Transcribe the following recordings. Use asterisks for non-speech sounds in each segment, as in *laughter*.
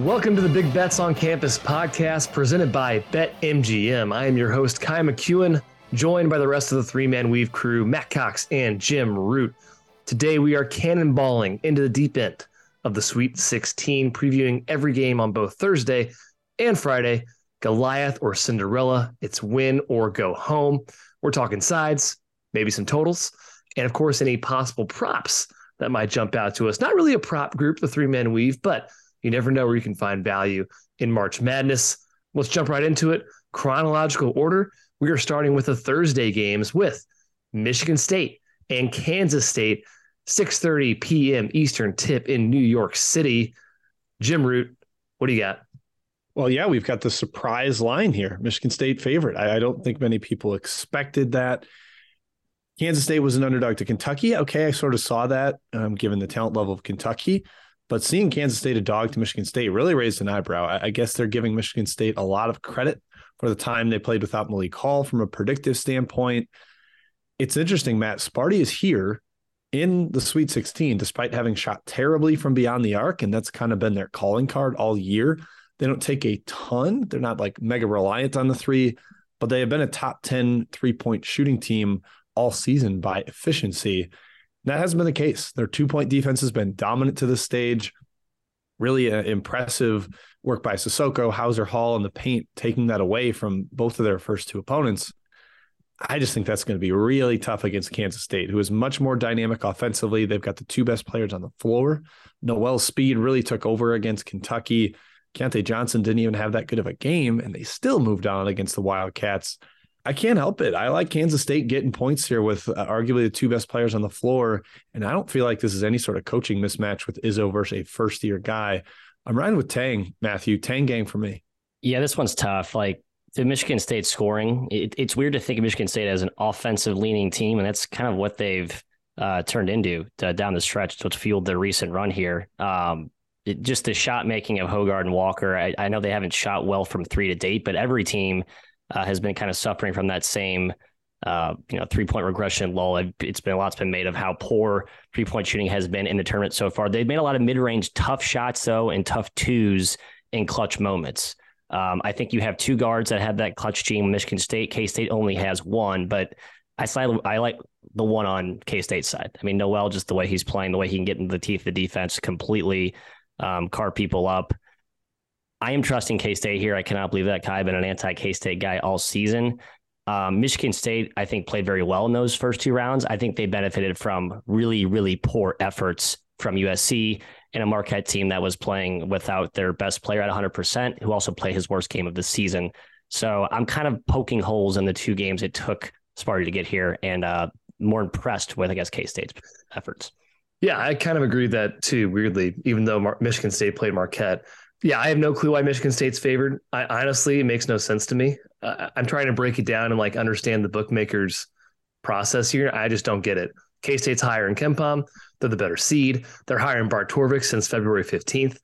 Welcome to the Big Bets on Campus podcast presented by BetMGM. I am your host, Ky McKeon, joined by the rest of the three man weave crew, Matt Cox and Jim Root. Today we are cannonballing into the deep end of the Sweet 16, previewing every game on both Thursday and Friday. Goliath or Cinderella, it's win or go home. We're talking sides, maybe some totals, and of course, any possible props that might jump out to us. Not really a prop group, the three man weave, but you never know where you can find value in March Madness. Let's jump right into it. Chronological order. We are starting with the Thursday games with Michigan State and Kansas State, 6:30 p.m. Eastern tip in New York City. Jim Root, what do you got? Well, yeah, we've got the surprise line here. Michigan State favorite. I, I don't think many people expected that. Kansas State was an underdog to Kentucky. Okay, I sort of saw that um, given the talent level of Kentucky. But seeing Kansas State a dog to Michigan State really raised an eyebrow. I, guess they're giving Michigan State a lot of credit for the time they played without Malik Hall from a predictive standpoint. It's interesting, Matt. Sparty is here in the Sweet 16, despite having shot terribly from beyond the arc. And that's kind of been their calling card all year. They don't take a ton. They're not like mega reliant on the three, but they have been a top 10 three point shooting team all season by efficiency. That hasn't been the case. Their two point defense has been dominant to this stage. Really uh, impressive work by Sissoko, Hauser Hall, and the paint, taking that away from both of their first two opponents. I just think that's going to be really tough against Kansas State, who is much more dynamic offensively. They've got the two best players on the floor. Nowell's speed really took over against Kentucky. Keyontae Johnson didn't even have that good of a game, and they still moved on against the Wildcats. I can't help it. I like Kansas State getting points here with uh, arguably the two best players on the floor. And I don't feel like this is any sort of coaching mismatch with Izzo versus a first year guy. I'm riding with Tang, Matthew. Tang gang for me. Yeah, this one's tough. Like the Michigan State scoring, it, it's weird to think of Michigan State as an offensive leaning team. And that's kind of what they've uh, turned into to, down the stretch, which fueled their recent run here. Um, it, just the shot making of Hoggard and Walker. I, I know they haven't shot well from three to date, but every team uh, has been kind of suffering from that same, uh, you know, three point regression lull. It's been a lot's been made of how poor three point shooting has been in the tournament so far. They've made a lot of mid range tough shots though, and tough twos in clutch moments. Um, I think you have two guards that have that clutch gene. Michigan State, K State only has one, but I slightly I like the one on K State side. I mean, Nowell just the way he's playing, the way he can get into the teeth of the defense, completely um, carve people up. I am trusting K State here. I cannot believe that Ky. Been an anti K State guy all season. Um, Michigan State, I think, played very well in those first two rounds. I think they benefited from really, really poor efforts from USC and a Marquette team that was playing without their best player at 100%, who also played his worst game of the season. So I'm kind of poking holes in the two games it took Sparty to get here and uh, more impressed with, I guess, K State's efforts. Yeah, I kind of agree that too, weirdly, even though Mar- Michigan State played Marquette. Yeah, I have no clue why Michigan State's favored. I honestly, it makes no sense to me. Uh, I'm trying to break it down and like understand the bookmakers' process here. I just don't get it. K State's higher in KenPom. They're the better seed. They're higher in Bart Torvik since February 15th.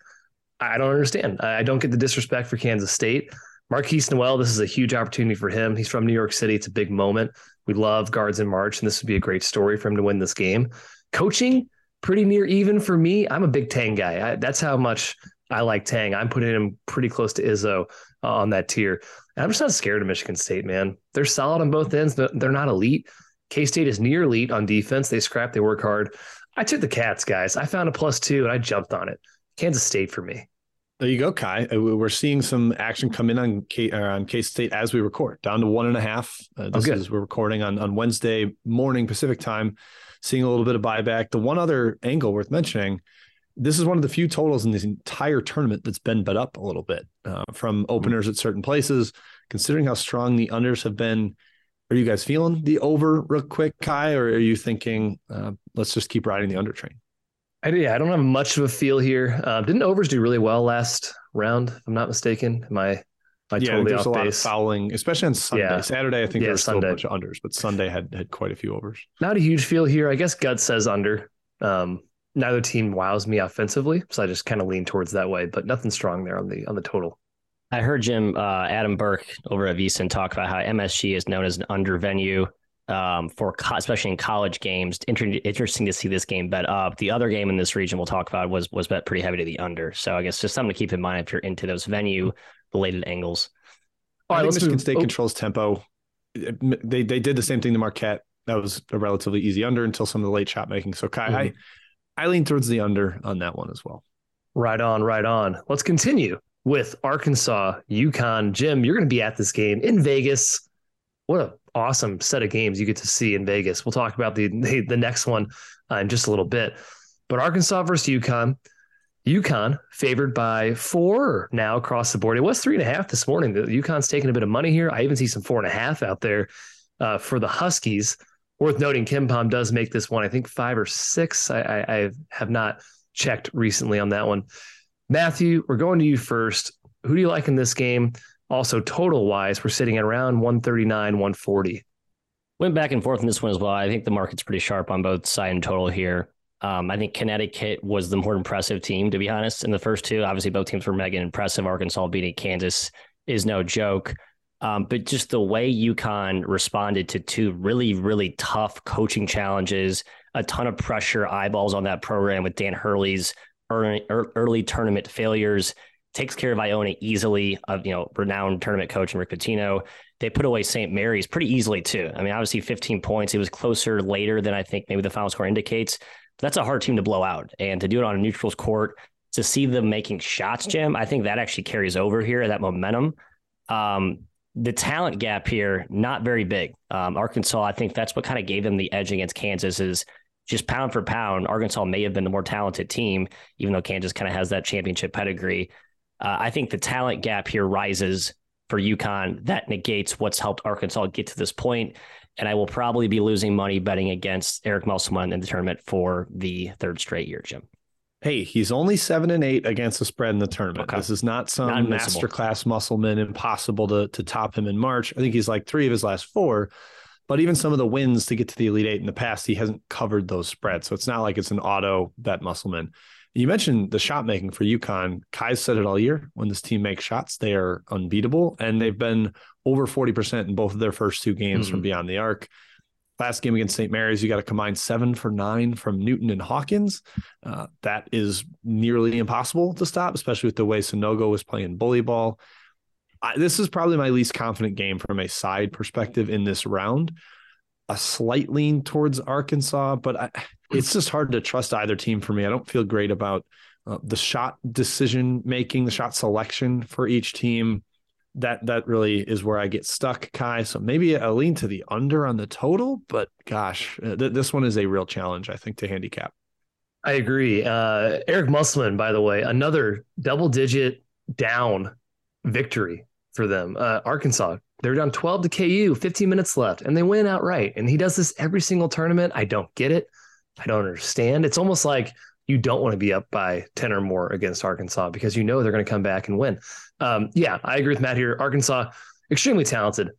I don't understand. I don't get the disrespect for Kansas State. Markquis Nowell, this is a huge opportunity for him. He's from New York City. It's a big moment. We love guards in March, and this would be a great story for him to win this game. Coaching, pretty near even for me. I'm a big Tang guy. I, that's how much I like Tang. I'm putting him pretty close to Izzo uh, on that tier. And I'm just not scared of Michigan State, man. They're solid on both ends. But they're not elite. K State is near elite on defense. They scrap, they work hard. I took the Cats, guys. I found a plus two and I jumped on it. Kansas State for me. There you go, Ky. Uh, we're seeing some action come in on K uh, on K State as we record, down to one and a half. Uh, this oh, is we're recording on on Wednesday morning Pacific time. Seeing a little bit of buyback. The one other angle worth mentioning this is one of the few totals in this entire tournament that's been bet up a little bit uh, from openers at certain places. Considering how strong the unders have been, are you guys feeling the over real quick, Ky, or are you thinking uh, let's just keep riding the under train? I, yeah, I don't have much of a feel here. Uh, didn't overs do really well last round, if I'm not mistaken. Am I, am I yeah, totally there's off a lot base? of fouling, especially on Sunday. Yeah. Saturday, I think Yeah, there was still a bunch of unders, but Sunday had had quite a few overs. Not a huge feel here. I guess gut says under. Um, neither team wows me offensively, so I just kind of lean towards that way, but nothing strong there on the on the total. I heard Jim uh, Adam Burke over at VSiN talk about how MSG is known as an under venue um, for co- especially in college games. Inter- interesting to see this game bet up. The other game in this region we'll talk about was was bet pretty heavy to the under. So I guess just something to keep in mind if you're into those venue related angles. All I think Michigan move- State oh. controls tempo. They they did the same thing to Marquette. That was a relatively easy under until some of the late shot making. So Ky, I I lean towards the under on that one as well. Right on, right on. Let's continue with Arkansas, UConn. Jim, you're going to be at this game in Vegas. What an awesome set of games you get to see in Vegas. We'll talk about the the, the next one uh, in just a little bit. But Arkansas versus UConn. UConn favored by four now across the board. It was three and a half this morning. The UConn's taking a bit of money here. I even see some four and a half out there uh, for the Huskies. Worth noting, KenPom does make this one, I think five or six. I, I, I have not checked recently on that one. Matthew, we're going to you first. Who do you like in this game? Also, total wise, we're sitting at around 139, 140. Went back and forth in this one as well. I think the market's pretty sharp on both side and total here. Um, I think Connecticut was the more impressive team, to be honest, in the first two. Obviously, both teams were mega impressive. Arkansas beating Kansas is no joke. Um, but just the way UConn responded to two really, really tough coaching challenges, a ton of pressure, eyeballs on that program with Dan Hurley's early, early tournament failures, takes care of Iona easily, of you know, renowned tournament coach and Rick Pitino. They put away St. Mary's pretty easily too. I mean, obviously 15 points. It was closer later than I think maybe the final score indicates. But that's a hard team to blow out, and to do it on a neutral's court, to see them making shots, Jim, I think that actually carries over here. That momentum. Um, the talent gap here not very big. Um, Arkansas, I think that's what kind of gave them the edge against Kansas. Is just pound for pound, Arkansas may have been the more talented team, even though Kansas kind of has that championship pedigree. Uh, I think the talent gap here rises for UConn. That negates what's helped Arkansas get to this point. And I will probably be losing money betting against Eric Musselman in the tournament for the third straight year, Jim. Hey, he's only seven and eight against the spread in the tournament. Okay. This is not some masterclass Musselman, impossible to to top him in March. I think he's like three of his last four. But even some of the wins to get to the Elite Eight in the past, he hasn't covered those spreads. So it's not like it's an auto bet Musselman. You mentioned the shot making for UConn. Ky said it all year. When this team makes shots, they are unbeatable. And they've been over 40% in both of their first two games from Mhm. beyond the arc. Last game against St. Mary's, you got to combine seven for nine from Newton and Hawkins. Uh, that is nearly impossible to stop, especially with the way Sanogo was playing bully ball. I, this is probably my least confident game from a side perspective in this round. A slight lean towards Arkansas, but I, it's just hard to trust either team for me. I don't feel great about uh, the shot decision making, the shot selection for each team. That that really is where I get stuck, Ky. So maybe I lean to the under on the total, but gosh, uh, th- this one is a real challenge, I think, to handicap. I agree. Uh, Eric Musselman, by the way, another double digit down victory for them. Uh, Arkansas, they're down 12 to KU, 15 minutes left, and they win outright. And he does this every single tournament. I don't get it. I don't understand. It's almost like you don't want to be up by 10 or more against Arkansas because you know they're going to come back and win. Um, yeah, I agree with Matt here. Arkansas, extremely talented.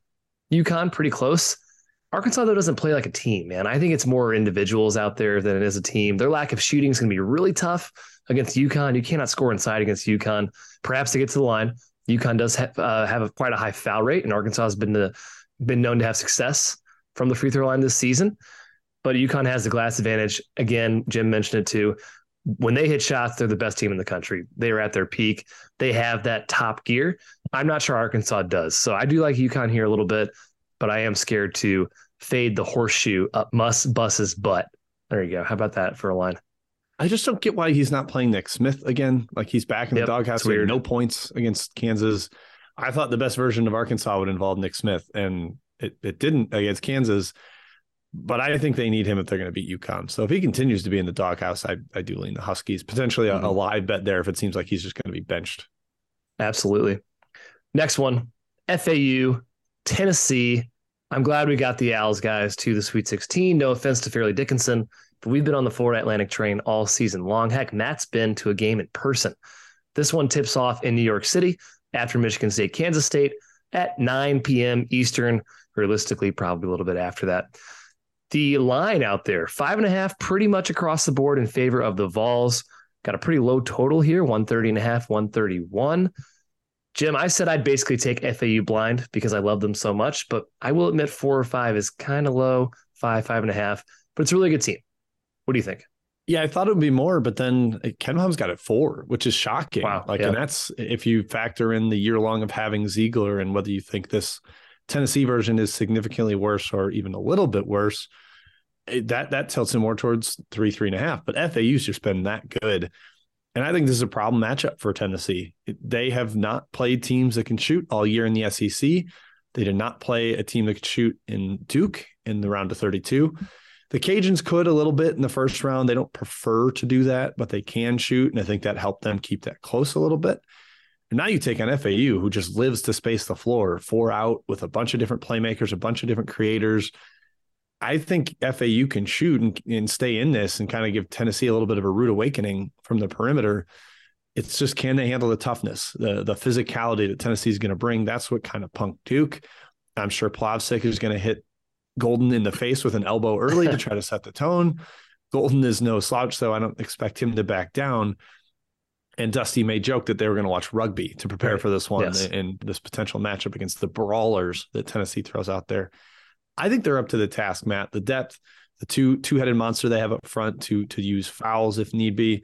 UConn, pretty close. Arkansas, though, doesn't play like a team, man. I think it's more individuals out there than it is a team. Their lack of shooting is going to be really tough against UConn. You cannot score inside against UConn. Perhaps to get to the line. UConn does have, uh, have a, quite a high foul rate, and Arkansas has been the, been known to have success from the free throw line this season. But UConn has the glass advantage. Again, Jim mentioned it too. When they hit shots, they're the best team in the country. They are at their peak. They have that top gear. I'm not sure Arkansas does. So I do like UConn here a little bit, but I am scared to fade the horseshoe up Mus Bus's butt. There you go. How about that for a line? I just don't get why he's not playing Nick Smith again. Like he's back in Yep, the doghouse. it's He had weird. No points against Kansas. I thought the best version of Arkansas would involve Nick Smith, and it, it didn't against Kansas. But I think they need him if they're going to beat UConn. So if he continues to be in the doghouse, I, I do lean the Huskies. Potentially a, a Mhm. live bet there if it seems like he's just going to be benched. Absolutely. Next one FAU, Tennessee. I'm glad we got the Owls guys to the Sweet 16. No offense to Fairleigh Dickinson, but we've been on the Florida Atlantic train all season long. Heck, Matt's been to a game in person. This one tips off in New York City after Michigan State, Kansas State at 9 p.m. Eastern. Realistically, probably a little bit after that. The line out there, five and a half, pretty much across the board in favor of the Vols. Got a pretty low total here, 130 and a half, 131. Jim, I said I'd basically take FAU blind because I love them so much, but I will admit four or five is kind of low, five, five and a half, but it's a really good team. What do you think? Yeah, I thought it would be more, but then uh, Ken KenPom's got it four, which is shocking. Wow. Like, Yeah. and that's if you factor in the year long of having Zeigler and whether you think this Tennessee version is significantly worse or even a little bit worse, it- that that tilts it more towards three, three and a half. But FAU's just been that good. And I think this is a problem matchup for Tennessee. They have not played teams that can shoot all year in the SEC. They did not play a team that could shoot in Duke in the round of 32. The Cajuns could a little bit in the first round. They don't prefer to do that, but they can shoot. And I think that helped them keep that close a little bit. Now you take on FAU, who just lives to space the floor, four out with a bunch of different playmakers, a bunch of different creators. I think FAU can shoot and, and stay in this and kind of give Tennessee a little bit of a rude awakening from the perimeter. It's just can they handle the toughness, the the physicality that Tennessee is going to bring? That's what kind of punked Duke. I'm sure Plavsic is going to hit Goldin in the face with an elbow early to *laughs* try to set the tone. Goldin is no slouch, though. I don't expect him to back down. And Dusty made joke that they were going to watch rugby to prepare Right. for this one Yes. and this potential matchup against the brawlers that Tennessee throws out there. I think they're up to the task, Matt. The depth, the two two headed monster they have up front to to use fouls if need be.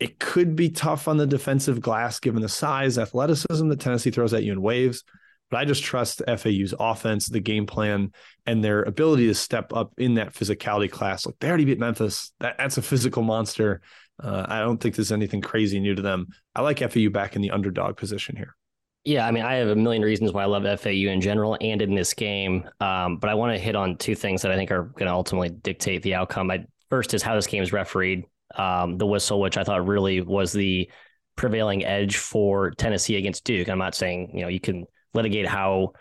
It could be tough on the defensive glass given the size, athleticism that Tennessee throws at you in waves. But I just trust FAU's offense, the game plan, and their ability to step up in that physicality class. Like they already beat Memphis. That, that's a physical monster. Uh, I don't think there's anything crazy new to them. I like FAU back in the underdog position here. Yeah, I mean, I have a million reasons why I love FAU in general and in this game. Um, but I want to hit on two things that I think are going to ultimately dictate the outcome. I, first is how this game is refereed. Um, the whistle, which I thought really was the prevailing edge for Tennessee against Duke. I'm not saying you know you can litigate how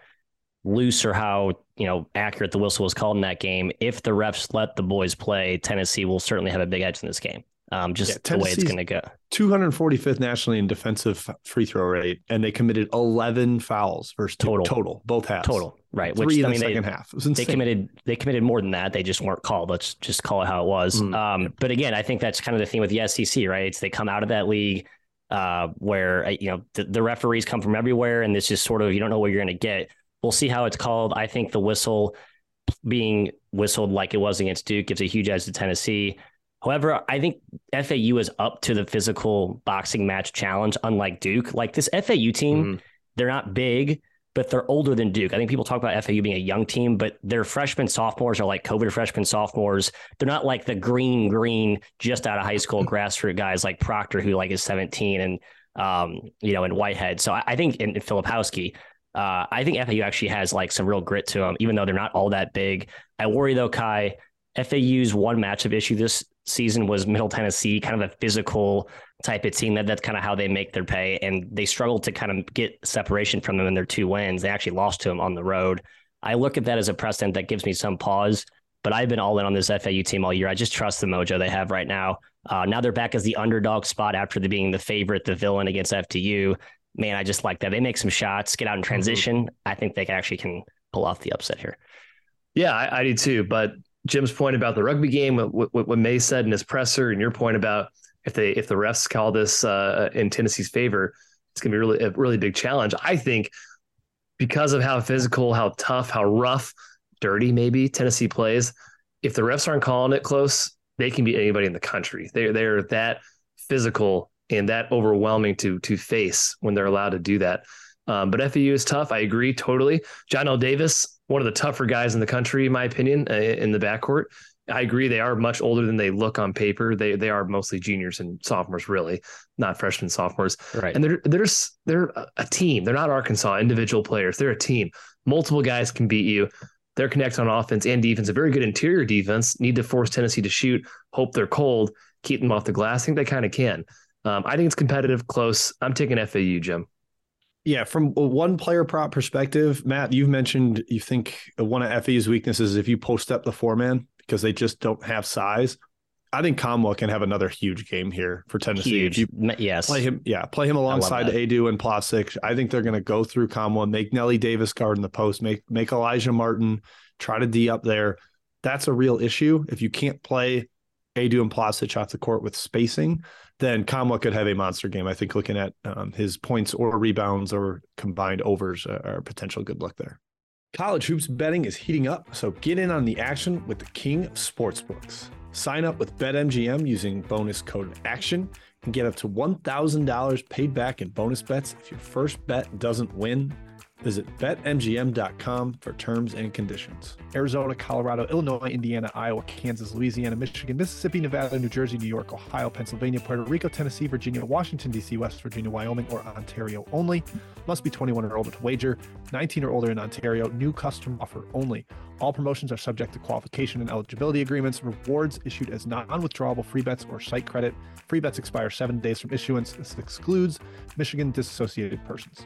loose or how you know accurate the whistle was called in that game. If the refs let the boys play, Tennessee will certainly have a big edge in this game. Um, just Yeah, the way it's going to go. 245th nationally in defensive free throw rate, and they committed 11 fouls versus. Total. total, both halves. Total, right? Three Which in I the mean, they, half. They committed they committed more than that. They just weren't called. Let's just call it how it was. Mm. Um, but again, I think that's kind of the theme with the SEC, right? It's they come out of that league uh, where uh, you know the, the referees come from everywhere, and it's just sort of you don't know what you're going to get. We'll see how it's called. I think the whistle being whistled like it was against Duke gives a huge edge to Tennessee. However, I think FAU is up to the physical boxing match challenge, unlike Duke. Like this FAU team, Mhm. they're not big, but they're older than Duke. I think people talk about FAU being a young team, but their freshmen, sophomores are like COVID freshmen, sophomores. They're not like the green, green, just out of high school *laughs* grassroots guys like Proctor, who like is 17 and, um, you know, and Whitehead. So I, I think, in Filipowski, uh, I think FAU actually has like some real grit to them, even though they're not all that big. I worry though, Ky, FAU's one matchup issue this season was Middle Tennessee, kind of a physical type of team. That that's kind of how they make their pay, and they struggled to kind of get separation from them in their two wins. They actually lost to them on the road. I look at that as a precedent that gives me some pause. But I've been all in on this FAU team all year. I just trust the mojo they have right now. Uh, now they're back as the underdog spot after the being the favorite, the villain against FDU. Man, I just like that. They make some shots, get out in transition. I think they actually can pull off the upset here. Yeah, I, I do too. But Jim's point about the rugby game, what, what, May said in his presser, and your point about if they if the refs call this uh, in Tennessee's favor, it's going to be really a really big challenge. I think because of how physical, how tough, how rough, dirty maybe Tennessee plays. If the refs aren't calling it close, they can beat anybody in the country. They're they're that physical and that overwhelming to to face when they're allowed to do that. Um, but FAU is tough. I agree totally. Johnell Davis, one of the tougher guys in the country, in my opinion, uh, in the backcourt. I agree. They are much older than they look on paper. They they are mostly juniors and sophomores, really, not freshmen, sophomores. Right. And they're they're they're a team. They're not Arkansas individual players. They're a team. Multiple guys can beat you. They're connected on offense and defense. A very good interior defense. Need to force Tennessee to shoot. Hope they're cold. Keep them off the glass. I think they kind of can. Um, I think it's competitive, close. I'm taking FAU, Jim. Yeah, from a one player prop perspective, Matt, you've mentioned you think one of FE's weaknesses is if you post up the four man because they just don't have size. I think Nkamhoua can have another huge game here for Tennessee. Huge. If you Yes. play him, yeah, play him alongside. Aidoo and Plavsic. I think they're going to go through Nkamhoua, make Nelly Davis guard in the post, make make Alijah Martin try to D up there. That's a real issue. If you can't play Aidoo and Plavsic off the court with spacing, then Nkamhoua could have a monster game. I think looking at um, his points or rebounds or combined overs are, potential good look there. College hoops betting is heating up, so get in on the action with the king of sportsbooks. Sign up with BetMGM using bonus code ACTION and get up to $1,000 paid back in bonus bets if your first bet doesn't win. Visit betmgm.com for terms and conditions. Arizona, Colorado, Illinois, Indiana, Iowa, Kansas, Louisiana, Michigan, Mississippi, Nevada, New Jersey, New York, Ohio, Pennsylvania, Puerto Rico, Tennessee, Virginia, Washington, D.C., West Virginia, Wyoming, or Ontario only. Must be 21 or older to wager. 19 or older in Ontario. New customer offer only. All promotions are subject to qualification and eligibility agreements. Rewards issued as non-withdrawable free bets or site credit. Free bets expire seven days from issuance. This excludes Michigan disassociated persons.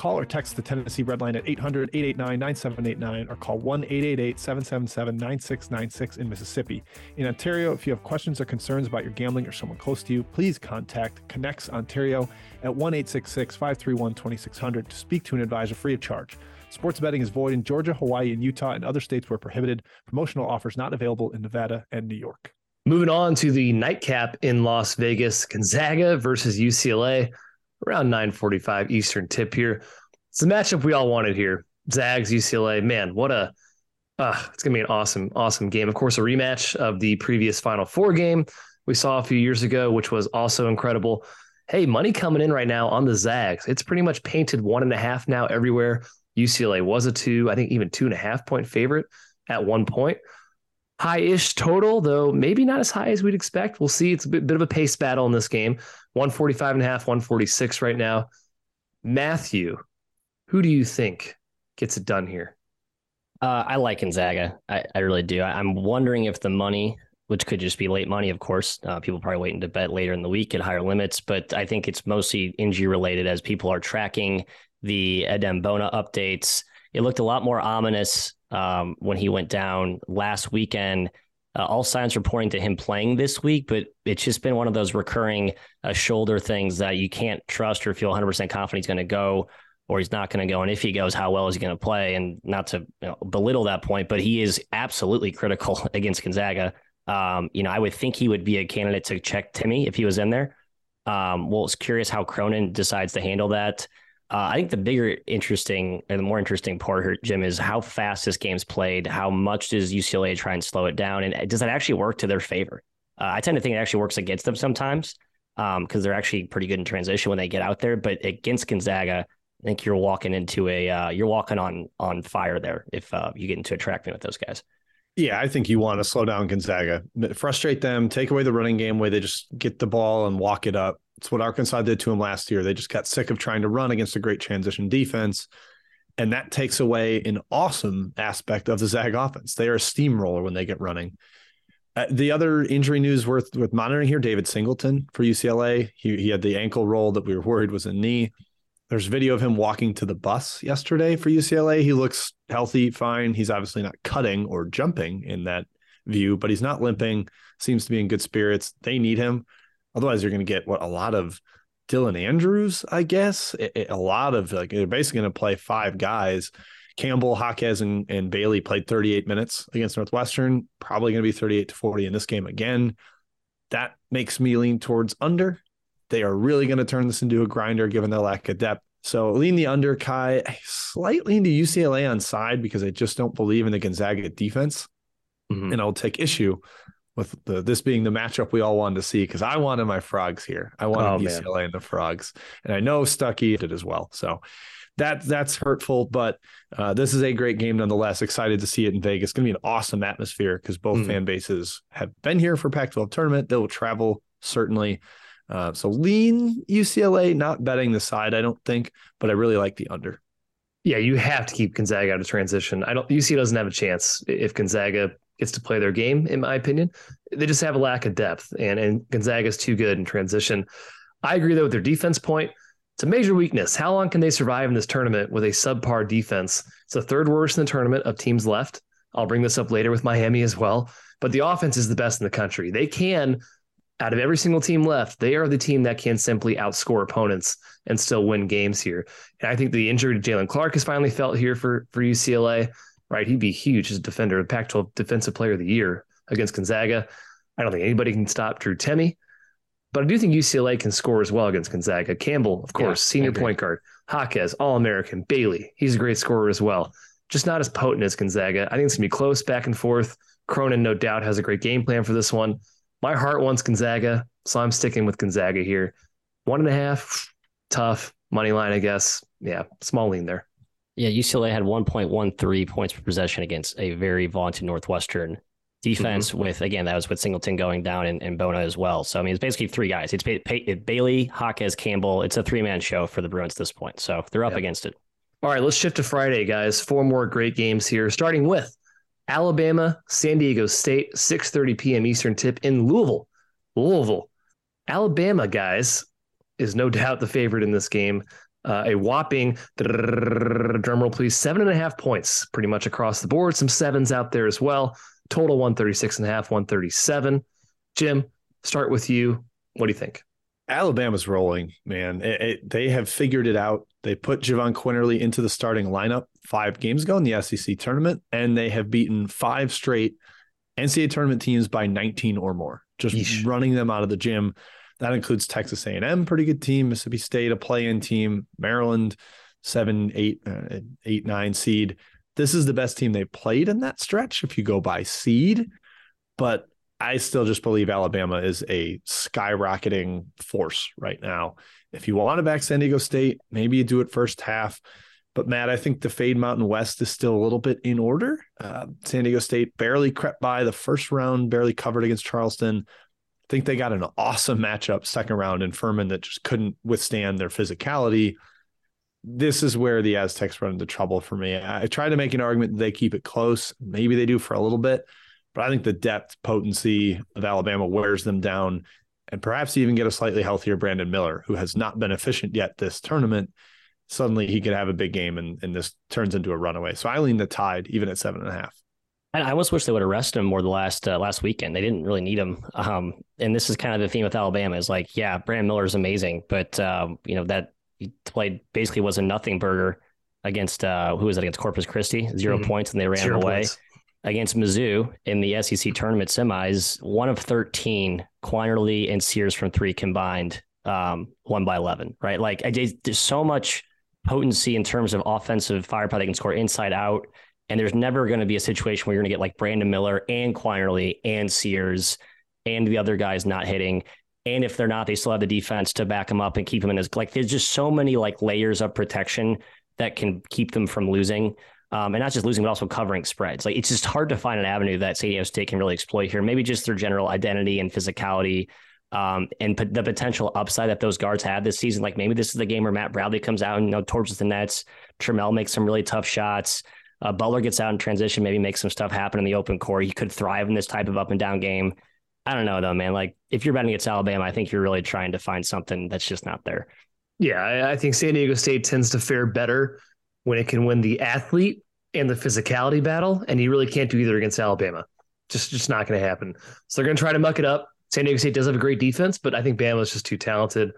Call or text the Tennessee Red Line at 800 889 9789 or call 1 888 777 9696 in Mississippi. In Ontario, if you have questions or concerns about your gambling or someone close to you, please contact Connects Ontario at 1 866 531 2600 to speak to an advisor free of charge. Sports betting is void in Georgia, Hawaii, and Utah, and other states where prohibited. Promotional offers not available in Nevada and New York. Moving on to the nightcap in Las Vegas, Gonzaga versus UCLA, around 9:45 Eastern tip here. It's the matchup we all wanted here. Zags, UCLA. Man, what a uh, it's gonna be an awesome, awesome game. Of course, a rematch of the previous Final Four game we saw a few years ago, which was also incredible. Hey, money coming in right now on the Zags. It's pretty much painted one and a half now everywhere. UCLA was a two, I think even two and a half point favorite at one point high-ish total, though maybe not as high as we'd expect. We'll see. It's a bit, bit of a pace battle in this game. 145 and a half, 146 right now. Matthew, who do you think gets it done here? Uh, I like Gonzaga. I, I really do. I, am wondering if the money, which could just be late money, of course, uh, people probably waiting to bet later in the week at higher limits, but I think it's mostly injury related as people are tracking the Adem Bona updates. It looked a lot more ominous um, when he went down last weekend. Uh, all signs are pointing to him playing this week, but it's just been one of those recurring uh, shoulder things that you can't trust or feel 100% confident he's going to go or he's not going to go. And if he goes, how well is he going to play? And not to you know, belittle that point, but he is absolutely critical *laughs* against Gonzaga. Um, you know, I would think he would be a candidate to check Timme if he was in there. Um, well, it's curious how Cronin decides to handle that. Uh, I think the bigger interesting and the more interesting part here, Jim, is how fast this game's played. How much does UCLA try and slow it down, and does that actually work to their favor? Uh, I tend to think it actually works against them sometimes because um, they're actually pretty good in transition when they get out there. But against Gonzaga, I think you're walking into a uh, you're walking on on fire there if uh, you get into a track meet with those guys. Yeah, I think you want to slow down Gonzaga, frustrate them, take away the running game where they just get the ball and walk it up. It's what Arkansas did to them last year. They just got sick of trying to run against a great transition defense. And that takes away an awesome aspect of the Zag offense. They are a steamroller when they get running. Uh, the other injury news worth with monitoring here, David Singleton for UCLA. He, he had the ankle roll that we were worried was a knee. There's video of him walking to the bus yesterday for UCLA. He looks healthy, fine. He's obviously not cutting or jumping in that view, but he's not limping, seems to be in good spirits. They need him. Otherwise, you're going to get what a lot of Dylan Andrews, I guess. A, lot of like they're basically going to play five guys. Campbell, Jaquez, and, and Bailey played 38 minutes against Northwestern. Probably going to be 38 to 40 in this game again. That makes me lean towards under. They are really going to turn this into a grinder given their lack of depth. So lean the under, Ky. Slightly into UCLA on side because I just don't believe in the Gonzaga defense. Mm-hmm. And I'll take issue with the, this being the matchup we all wanted to see because I wanted my frogs here. I wanted oh, UCLA man. and the frogs, and I know Stuckey did as well. So that that's hurtful, but uh, this is a great game nonetheless. Excited to see it in Vegas. It's going to be an awesome atmosphere because both mm. fan bases have been here for Pac-12 tournament. They will travel certainly. Uh, so lean UCLA, not betting the side, I don't think, but I really like the under. Yeah, you have to keep Gonzaga out of transition. I don't. UC doesn't have a chance if Gonzaga gets to play their game. In my opinion, they just have a lack of depth, and and Gonzaga is too good in transition. I agree though with their defense point. It's a major weakness. How long can they survive in this tournament with a subpar defense? It's the third worst in the tournament of teams left. I'll bring this up later with Miami as well. But the offense is the best in the country. They can, out of every single team left, they are the team that can simply outscore opponents and still win games here. And I think the injury to Jaylen Clark is finally felt here for, for UCLA, right? He'd be huge as a defender, a Pac 12 Defensive Player of the Year against Gonzaga. I don't think anybody can stop Drew Timme. But I do think UCLA can score as well against Gonzaga. Campbell, of course, yeah, senior point guard. Jaquez, All American. Bailey, he's a great scorer as well. Just not as potent as Gonzaga. I think it's going to be close back and forth. Cronin, no doubt, has a great game plan for this one. My heart wants Gonzaga, so I'm sticking with Gonzaga here. One and a half, *sighs* tough. Money line, I guess. Yeah, small lean there. Yeah, UCLA had 1.13 points per possession against a very vaunted Northwestern defense mm-hmm. with again that was with Singleton going down and, and Bona as well. So I mean it's basically three guys. It's Bailey, Jaquez, Campbell. It's a three man show for the Bruins at this point. So they're up yep. against it. All right, let's shift to Friday, guys. Four more great games here, starting with Alabama, San Diego State, 6:30 p.m. Eastern tip in Louisville. Louisville. Alabama, guys, is no *laughs* doubt the favorite in this game. Uh, a whopping drumroll, please, seven and a half points, pretty much across the board. Some sevens out there as well. Total 136 and a half, 137. Jim, start with you. What do you think? Alabama's rolling, man. It, it, they have figured it out. They put Jahvon Quinerly into the starting lineup five games ago in the SEC tournament, and they have beaten five straight NCAA tournament teams by 19 or more, just Yeesh. running them out of the gym. That includes Texas A&M, pretty good team, Mississippi State, a play-in team, Maryland, seven, eight, uh, eight, nine seed this is the best team they played in that stretch if you go by seed. But I still just believe Alabama is a skyrocketing force right now. If you want to back San Diego State, maybe you do it first half. But Matt, I think the Fade Mountain West is still a little bit in order. Uh, San Diego State barely crept by the first round, barely covered against Charleston. Think they got an awesome matchup second round in Furman that just couldn't withstand their physicality this is where the Aztecs run into trouble for me. I try to make an argument that they keep it close. Maybe they do for a little bit, but I think the depth potency of Alabama wears them down and perhaps even get a slightly healthier Brandon Miller, who has not been efficient yet this tournament. Suddenly he could have a big game and, and this turns into a runaway. So I lean the tide even at seven and a half. I almost wish they would arrest him more the last uh, last weekend. They didn't really need him. Um, and this is kind of the theme with Alabama is like, yeah, Brandon Miller is amazing, but um, you know that he played basically was a nothing burger against uh, who was it against Corpus Christi, 0 mm-hmm. points, and they ran Zero away. Points. Against Mizzou in the SEC tournament semis, one of 13, Quinerly and Sears from three combined, um, one by 11, right? Like I did, there's so much potency in terms of offensive firepower. They can score inside out. And there's never going to be a situation where you're going to get like Brandon Miller and Quinerly and Sears and the other guys not hitting. And if they're not, they still have the defense to back them up and keep them in as like there's just so many like layers of protection that can keep them from losing. Um, and not just losing, but also covering spreads. Like it's just hard to find an avenue that San Diego State can really exploit here. Maybe just their general identity and physicality, um, and p- the potential upside that those guards have this season. Like maybe this is the game where Matt Bradley comes out and you know torches the nets. Trammell makes some really tough shots. Uh, Butler gets out in transition, maybe makes some stuff happen in the open court. He could thrive in this type of up and down game. I don't know though, man. Like if you're betting against Alabama, I think you're really trying to find something that's just not there. Yeah, I think San Diego State tends to fare better when it can win the athlete and the physicality battle, and you really can't do either against Alabama. Just, just not going to happen. So they're going to try to muck it up. San Diego State does have a great defense, but I think Bama is just too talented.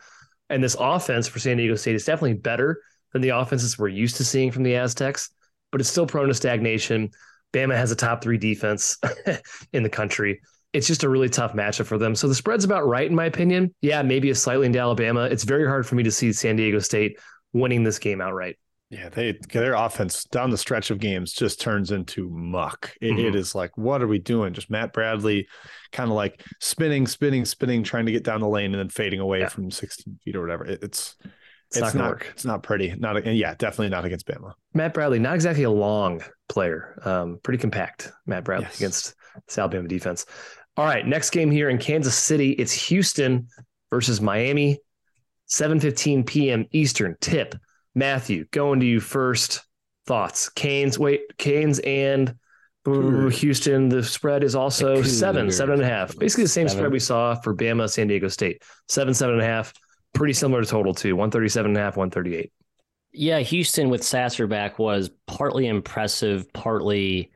And this offense for San Diego State is definitely better than the offenses we're used to seeing from the Aztecs, but it's still prone to stagnation. Bama has a top three defense *laughs* in the country it's just a really tough matchup for them. So the spread's about right, in my opinion. Yeah, maybe a slightly into Alabama. It's very hard for me to see San Diego State winning this game outright. Yeah, they their offense down the stretch of games just turns into muck. It, mm-hmm. it is like, what are we doing? Just Matt Bradley, kind of like spinning, spinning, spinning, trying to get down the lane and then fading away yeah. from 16 feet or whatever. It, it's it's, it's not, work. It's not pretty. Not yeah, definitely not against Bama. Matt Bradley, not exactly a long player. Um, pretty compact. Matt Bradley yes. against the Alabama defense. All right, next game here in Kansas City. It's Houston versus Miami, 7:15 p.m. Eastern. Tip. Matthew, going to you first. Thoughts? Canes, wait, Canes and ooh, Houston. The spread is also seven, seven and a half. Basically the same Seven. spread we saw for Bama, San Diego State. Seven, seven and a half. Pretty similar to total too. 137 and a half, 138. Yeah, Houston with Sasser back was partly impressive, partly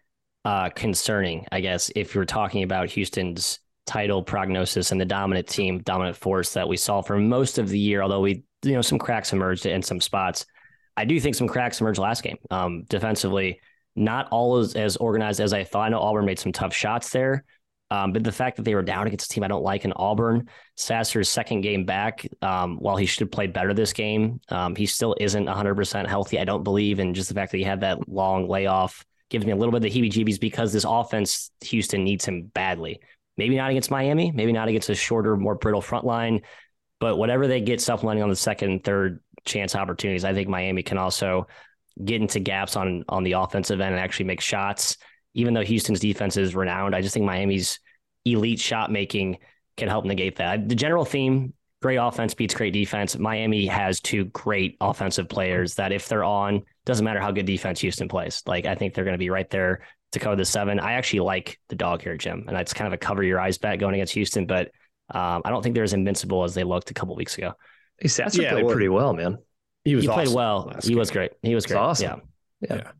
uh, concerning, I guess, if you're talking about Houston's title prognosis and the dominant team, dominant force that we saw for most of the year, although we, you know, some cracks emerged in some spots. I do think some cracks emerged last game. Um, defensively, not all as, as organized as I thought. I know Auburn made some tough shots there. Um, but the fact that they were down against a team I don't like in Auburn, Sasser's second game back, um, while he should have played better this game, um, he still isn't 100% healthy, I don't believe. And just the fact that he had that long layoff gives me a little bit of the heebie jeebies because this offense, Houston needs him badly. Maybe not against Miami, maybe not against a shorter, more brittle front line, but whatever they get supplementing on the second third chance opportunities, I think Miami can also get into gaps on on the offensive end and actually make shots. Even though Houston's defense is renowned, I just think Miami's elite shot making can help negate that. The general theme: great offense beats great defense. Miami has two great offensive players that, if they're on, doesn't matter how good defense Houston plays. Like I think they're going to be right there to cover the seven. I actually like the dog here, Jim, and that's kind of a cover your eyes bet going against Houston, but um, I don't think they're as invincible as they looked a couple weeks ago. Hey, Sasser Yeah, played well- pretty well, man. He was he played well. last He was great. He was It's great. awesome. Yeah. Yeah.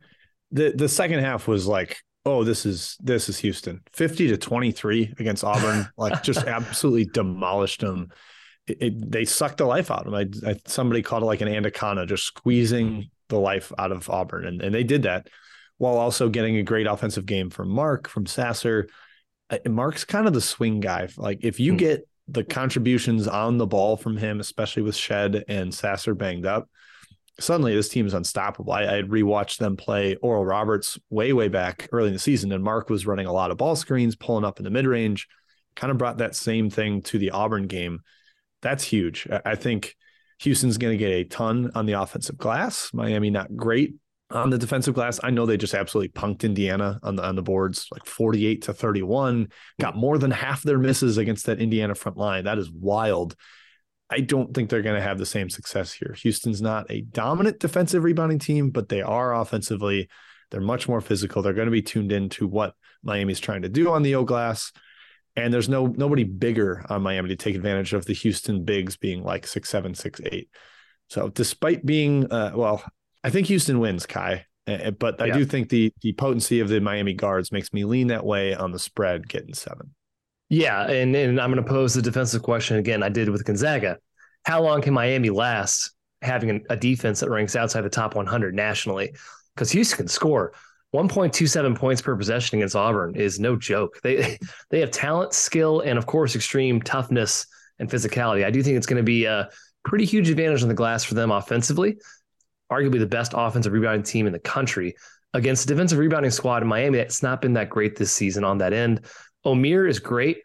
the the second half was like oh this is this is houston. 50 to 23 against auburn *laughs* like just absolutely demolished them it, it- they sucked the life out of them I, I, somebody called it like an anaconda just squeezing the life out of auburn and, and they did that while also getting a great offensive game from mark from sasser. Mark's kind of the swing guy. Like if you Hmm. get the contributions on the ball from him especially with Shead and sasser banged up suddenly this team is unstoppable. I, I had rewatched them play Oral Roberts way, way back early in the season, and Mark was running a lot of ball screens, pulling up in the mid range, kind of brought that same thing to the Auburn game. That's huge. I, I think Houston's going to get a ton on the offensive glass. Miami not great on the defensive glass. I know they just absolutely punked Indiana on the on the boards, like forty eight to thirty one. Got more than half their misses against that Indiana front line. That is wild. I don't think they're going to have the same success here. Houston's not a dominant defensive rebounding team, but they are offensively. They're much more physical. They're going to be tuned into what Miami's trying to do on the O glass. And there's no nobody bigger on Miami to take advantage of the Houston bigs being like six seven, six eight. So despite being uh, well, I think Houston wins, Ky. Uh, But I Yeah. do think the the potency of the Miami guards makes me lean that way on the spread, getting seven. Yeah, and and I'm going to pose the defensive question again. I did with Gonzaga. How long can Miami last having a, defense that ranks outside the top 100 nationally? Because Houston can score 1.27 points per possession against Auburn is no joke. They *laughs* they have talent, skill, and of course extreme toughness and physicality. I do think it's going to be a pretty huge advantage on the glass for them offensively. Arguably the best offensive rebounding team in the country against a defensive rebounding squad in Miami that's not been that great this season on that end. Omier is great,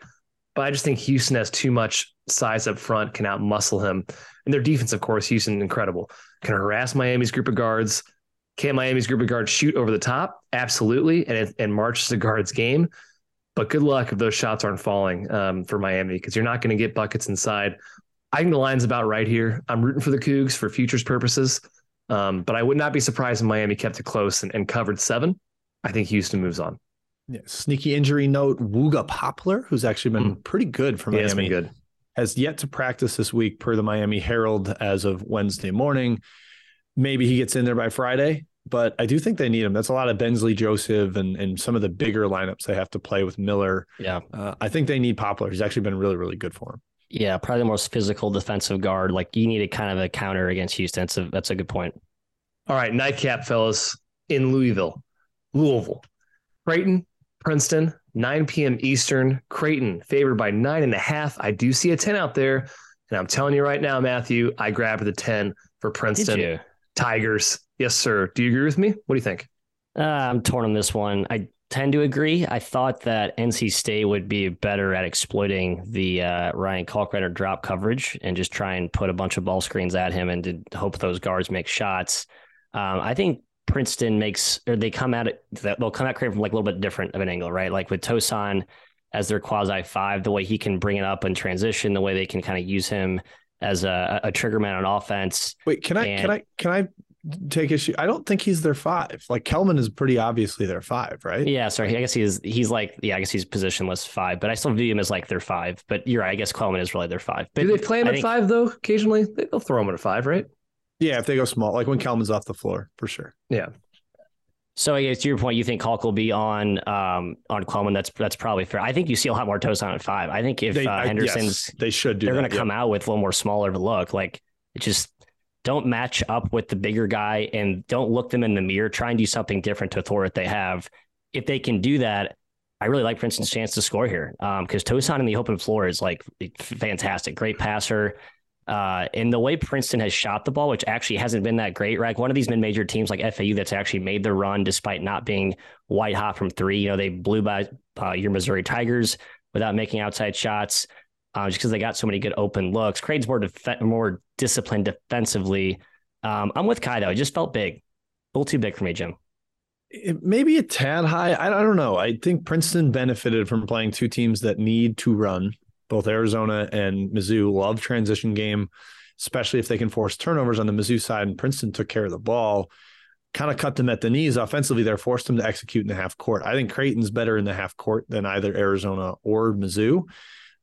but I just think Houston has too much size up front, can outmuscle him. And their defense, of course, Houston, incredible. Can harass Miami's group of guards. Can Miami's group of guards shoot over the top? Absolutely. And, and march the guards game. But good luck if those shots aren't falling um, for Miami because you're not going to get buckets inside. I think the line's about right here. I'm rooting for the Cougs for futures purposes. Um, but I would not be surprised if Miami kept it close and, and covered seven. I think Houston moves on. Yeah, sneaky injury note: Wooga Poplar, who's actually been pretty good for Hmm. Yeah, it's Miami, been good. has yet to practice this week per the Miami Herald as of Wednesday morning. Maybe he gets in there by Friday, but I do think they need him. That's a lot of Bensley Joseph and and some of the bigger lineups they have to play with Miller. Yeah. Uh, I think they need Poplar. He's actually been really, really good for him. Yeah, probably the most physical defensive guard. Like you need a kind of a counter against Houston. That's a that's a good point. All right, nightcap, fellas, in Louisville, Louisville, Creighton, Princeton, 9 p.m. Eastern. Creighton favored by nine and a half. I do see a 10 out there. And I'm telling you right now, Matthew, I grabbed the 10 for Princeton? Tigers. Yes, sir. Do you agree with me? What do you think? Uh, I'm torn on this one. I tend to agree. I thought that NC State would be better at exploiting the uh, Ryan Kalkbrenner drop coverage and just try and put a bunch of ball screens at him and to hope those guards make shots. Um, I think Princeton makes or they come at it that they'll come at Creighton from like a little bit different of an angle, right? Like with Tosan, as their quasi five, the way he can bring it up and transition, the way they can kind of use him as a, a trigger man on offense. Wait, can I And- can I can I take issue? I don't think he's their five. Like Kellman is pretty obviously their five, right? Yeah, sorry. I guess he's he's like yeah, I guess he's positionless five, but I still view him as like their five. But you're right. I guess Coleman is really their five. But Do they play him I at think- five though? Occasionally, they'll throw him at a five, right? Yeah, if they go small, like when Kellman's off the floor, for sure. Yeah. So I guess to your point, you think Hulk will be on um on Coleman. That's that's probably fair. I think you see a lot more Tosan at five. I think if They- uh, I- Henderson's yes, they should do. they're going to come out with a little more smaller of a look. Like it just don't match up with the bigger guy and don't look them in the mirror. Try and do something different to thwart what they have. If they can do that, I really like Princeton's chance to score here because Tosan in the open floor is like fantastic, great passer. Uh, and the way Princeton has shot the ball, which actually hasn't been that great, right? One of these mid-major teams like FAU that's actually made the run despite not being white hot from three. You know, they blew by uh, your Missouri Tigers without making outside shots uh, just because they got so many good open looks. Craig's more def- more disciplined defensively. Um, I'm with Ky though. It just felt big, a little too big for me, Jim. Maybe a tad high. I don't know. I think Princeton benefited from playing two teams that need to run. Both Arizona and Mizzou love transition game, especially if they can force turnovers on the Mizzou side. And Princeton took care of the ball, kind of cut them at the knees offensively. They're forced them to execute in the half court. I think Creighton's better in the half court than either Arizona or Mizzou.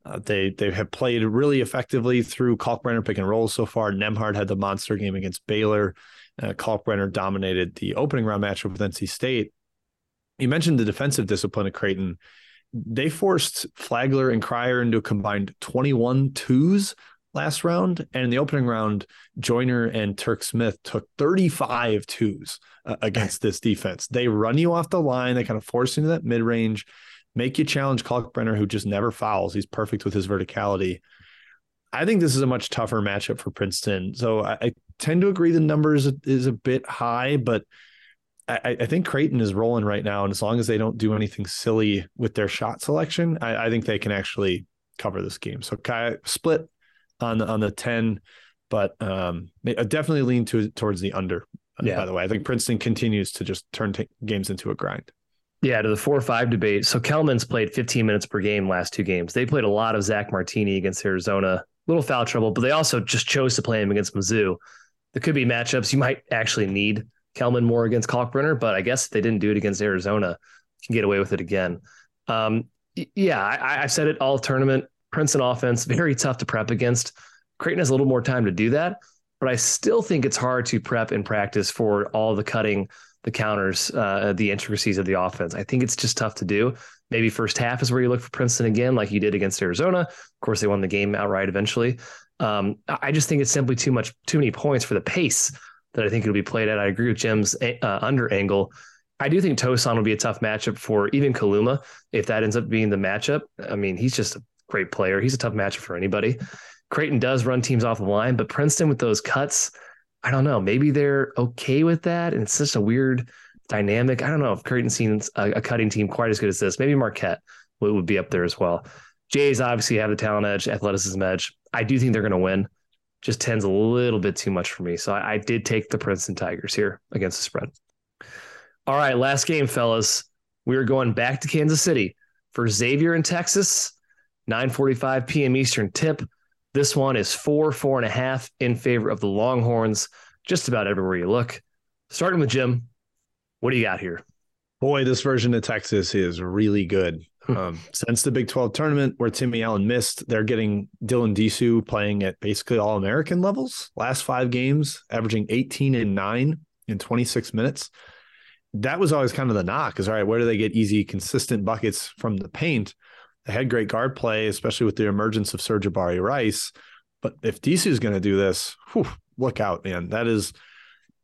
Uh, they they have played really effectively through Kalkbrenner pick and roll so far. Nembhard had the monster game against Baylor. Uh, Kalkbrenner dominated the opening round matchup with NC State. You mentioned the defensive discipline of Creighton. They forced Flagler and Cryer into a combined 21 twos last round. And in the opening round, Joiner and Turk Smith took 35 twos uh, against this defense. They run you off the line, they kind of force you into that mid range, make you challenge Kalkbrenner, who just never fouls. He's perfect with his verticality. I think this is a much tougher matchup for Princeton. So I, I tend to agree the number is is a bit high, but I, I think Creighton is rolling right now. And as long as they don't do anything silly with their shot selection, I, I think they can actually cover this game. So Ky split on the on the 10, but um definitely lean to towards the under. uh, Yeah. By the way, I think Princeton continues to just turn t- games into a grind. Yeah, to the four or five debate. So Kellman's played 15 minutes per game last two games. They played a lot of Zach Martini against Arizona, little foul trouble, but they also just chose to play him against Mizzou. There could be matchups you might actually need Kellman more against Kalkbrenner, but I guess if they didn't do it against Arizona, can get away with it again. Um, yeah, I, I've said it all tournament. Princeton offense, *laughs* very tough to prep against. Creighton has a little more time to do that, but I still think it's hard to prep and practice for all the cutting, the counters, uh, the intricacies of the offense. I think it's just tough to do. Maybe first half is where you look for Princeton again, like you did against Arizona. Of course, they won the game outright eventually. Um, I I just think it's simply too much, too many points for the pace that I think it'll be played at. I agree with Jim's uh, under angle. I do think Tosan will be a tough matchup for even Kaluma if that ends up being the matchup. I mean, he's just a great player. He's a tough matchup for anybody. Creighton does run teams off the line, but Princeton with those cuts, I don't know. Maybe they're okay with that. And it's such a weird dynamic. I don't know if Creighton's seen a, a cutting team quite as good as this. Maybe Marquette would, would be up there as well. Jays obviously have the talent edge, athleticism edge. I do think they're going to win. Just tends a little bit too much for me. So I, I did take the Princeton Tigers here against the spread. All right, last game, fellas. We are going back to Kansas City for Xavier in Texas. 9:45 p.m. Eastern tip. This one is four, four and a half in favor of the Longhorns. Just about everywhere you look. Starting with Jim, what do you got here? Boy, this version of Texas is really good. Um, since the Big 12 tournament where Timmy Allen missed, they're getting Dylan Disu playing at basically all American levels. Last five games, averaging 18 and nine in 26 minutes. That was always kind of the knock is all right, where do they get easy, consistent buckets from the paint? They had great guard play, especially with the emergence of Sir'Jabari Rice. But if Disu is going to do this, whew, look out, man. That is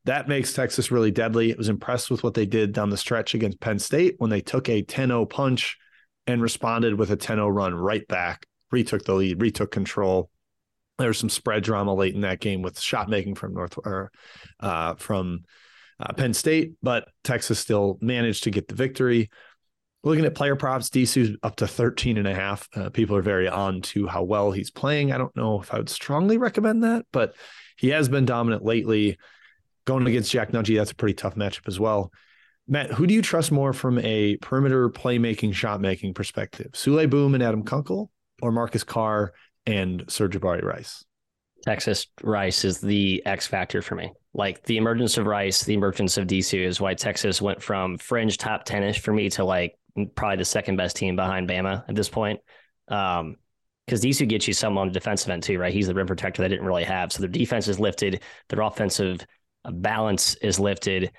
that makes Texas really deadly. It was impressed with what they did down the stretch against Penn State when they took a 10-0 punch and responded with a 10-0 run right back, retook the lead, retook control. There was some spread drama late in that game with shot making from North or uh, from uh, Penn State, but Texas still managed to get the victory. Looking at player props, Disu's up to 13 and a half. Uh, people are very on to how well he's playing. I don't know if I would strongly recommend that, but he has been dominant lately. Going against Jack Nunge, that's a pretty tough matchup as well. Matt, who do you trust more from a perimeter playmaking, shot making perspective? Souley Boum and Adam Kunkel, or Marcus Carr and Sir'Jabari Rice? Texas Rice is the X factor for me. Like the emergence of Rice, the emergence of Disu is why Texas went from fringe top 10 ish for me to like probably the second best team behind Bama at this point. Um, because Disu gets you some on the defensive end too, right? He's the rim protector they didn't really have. So their defense is lifted, their offensive balance is lifted.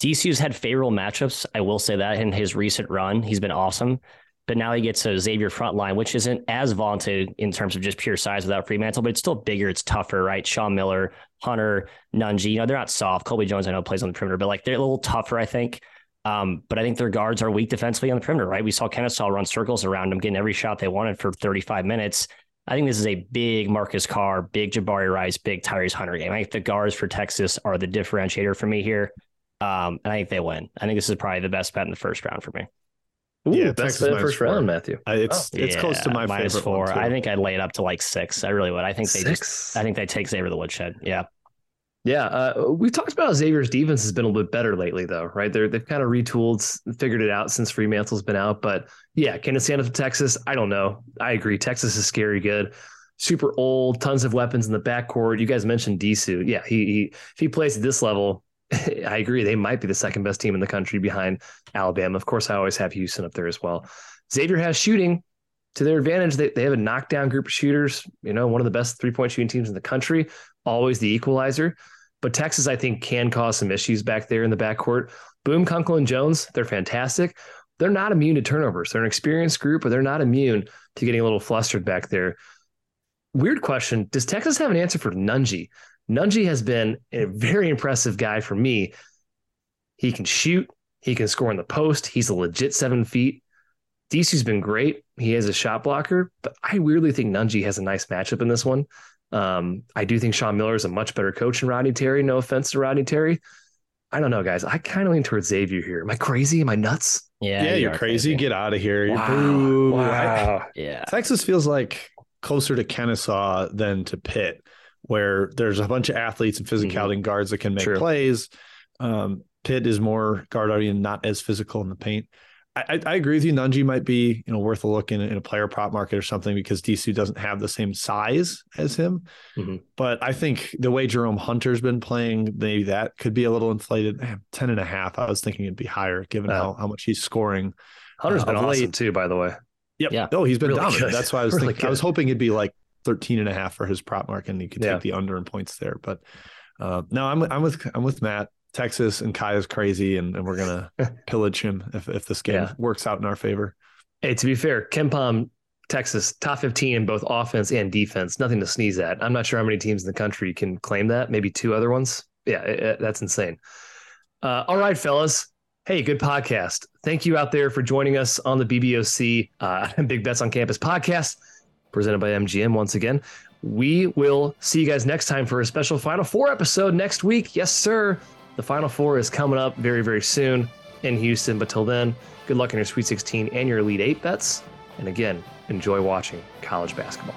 Disu's had favorable matchups. I will say that in his recent run, he's been awesome. But now he gets a Xavier front line, which isn't as vaunted in terms of just pure size without Freemantle, but it's still bigger. It's tougher, right? Sean Miller, Hunter, Nunge, you know, they're not soft. Colby Jones, I know, plays on the perimeter, but like they're a little tougher, I think. Um, but I think their guards are weak defensively on the perimeter, right? We saw Kennesaw run circles around them, getting every shot they wanted for 35 minutes. I think this is a big Marcus Carr, big Jabari Rice, big Tyrese Hunter game. I think the guards for Texas are the differentiator for me here. Um, and I think they win. I think this is probably the best bet in the first round for me. Ooh, yeah, best bet first four. round, Matthew. Uh, it's oh. it's yeah, close to my minus four. I think I'd lay it up to like six. I really would. I think they six? just. I think they take Xavier the woodshed. Yeah. Yeah, uh, we talked about Xavier's defense has been a little bit better lately, though, right? They're they've kind of retooled, figured it out since Freemantle's been out. But yeah, can it stand up to Texas? I don't know. I agree. Texas is scary good, super old, tons of weapons in the backcourt. You guys mentioned Disu. Yeah, he, he if he plays at this level, *laughs* I agree. They might be the second best team in the country behind Alabama. Of course, I always have Houston up there as well. Xavier has shooting to their advantage. They, they have a knockdown group of shooters, you know, one of the best three point shooting teams in the country, always the equalizer. But Texas, I think, can cause some issues back there in the backcourt. Boum, Kunkel, and Jones, they're fantastic. They're not immune to turnovers. They're an experienced group, but they're not immune to getting a little flustered back there. Weird question. Does Texas have an answer for Nunge? Nunge has been a very impressive guy for me. He can shoot, he can score in the post. He's a legit seven feet. Disu's been great. He has a shot blocker, but I weirdly think Nunge has a nice matchup in this one. Um, I do think Sean Miller is a much better coach than Rodney Terry. No offense to Rodney Terry. I don't know, guys. I kind of lean towards Xavier here. Am I crazy? Am I nuts? Yeah, yeah, you're crazy. crazy. Get out of here. Wow. wow. I, yeah. Texas feels like closer to Kennesaw than to Pitt, where there's a bunch of athletes and physicality mm-hmm. guards that can make True. plays. Um, Pitt is more guard oriented, not as physical in the paint. I, I agree with you. Nunge might be you know worth a look in, in, a player prop market or something because Disu doesn't have the same size as him. Mm-hmm. But I think the way Jerome Hunter's been playing, maybe that could be a little inflated. Man, 10 and a half. I was thinking it'd be higher given how, how much he's scoring. Hunter's uh, been awesome late. too, by the way. Yep. Yeah. Oh, he's been really dominant. Good. That's why I was *laughs* really thinking. Good. I was hoping it'd be like 13 and a half for his prop market and he could yeah. take the under in points there. But uh, no, I'm I'm with I'm with Matt. Texas and Ky is crazy, and, and we're gonna *laughs* pillage him if if this game yeah. works out in our favor. Hey, to be fair, KenPom, Texas, top 15 in both offense and defense. Nothing to sneeze at. I'm not sure how many teams in the country can claim that. Maybe two other ones. Yeah, it, it, that's insane. Uh, all right, fellas. Hey, good podcast. Thank you out there for joining us on the BBOC uh, *laughs* Big Bets on Campus podcast, presented by MGM once again. We will see you guys next time for a special Final Four episode next week. Yes, sir. The Final Four is coming up very, very soon in Houston. But till then, good luck in your Sweet 16 and your Elite Eight bets. And again, enjoy watching college basketball.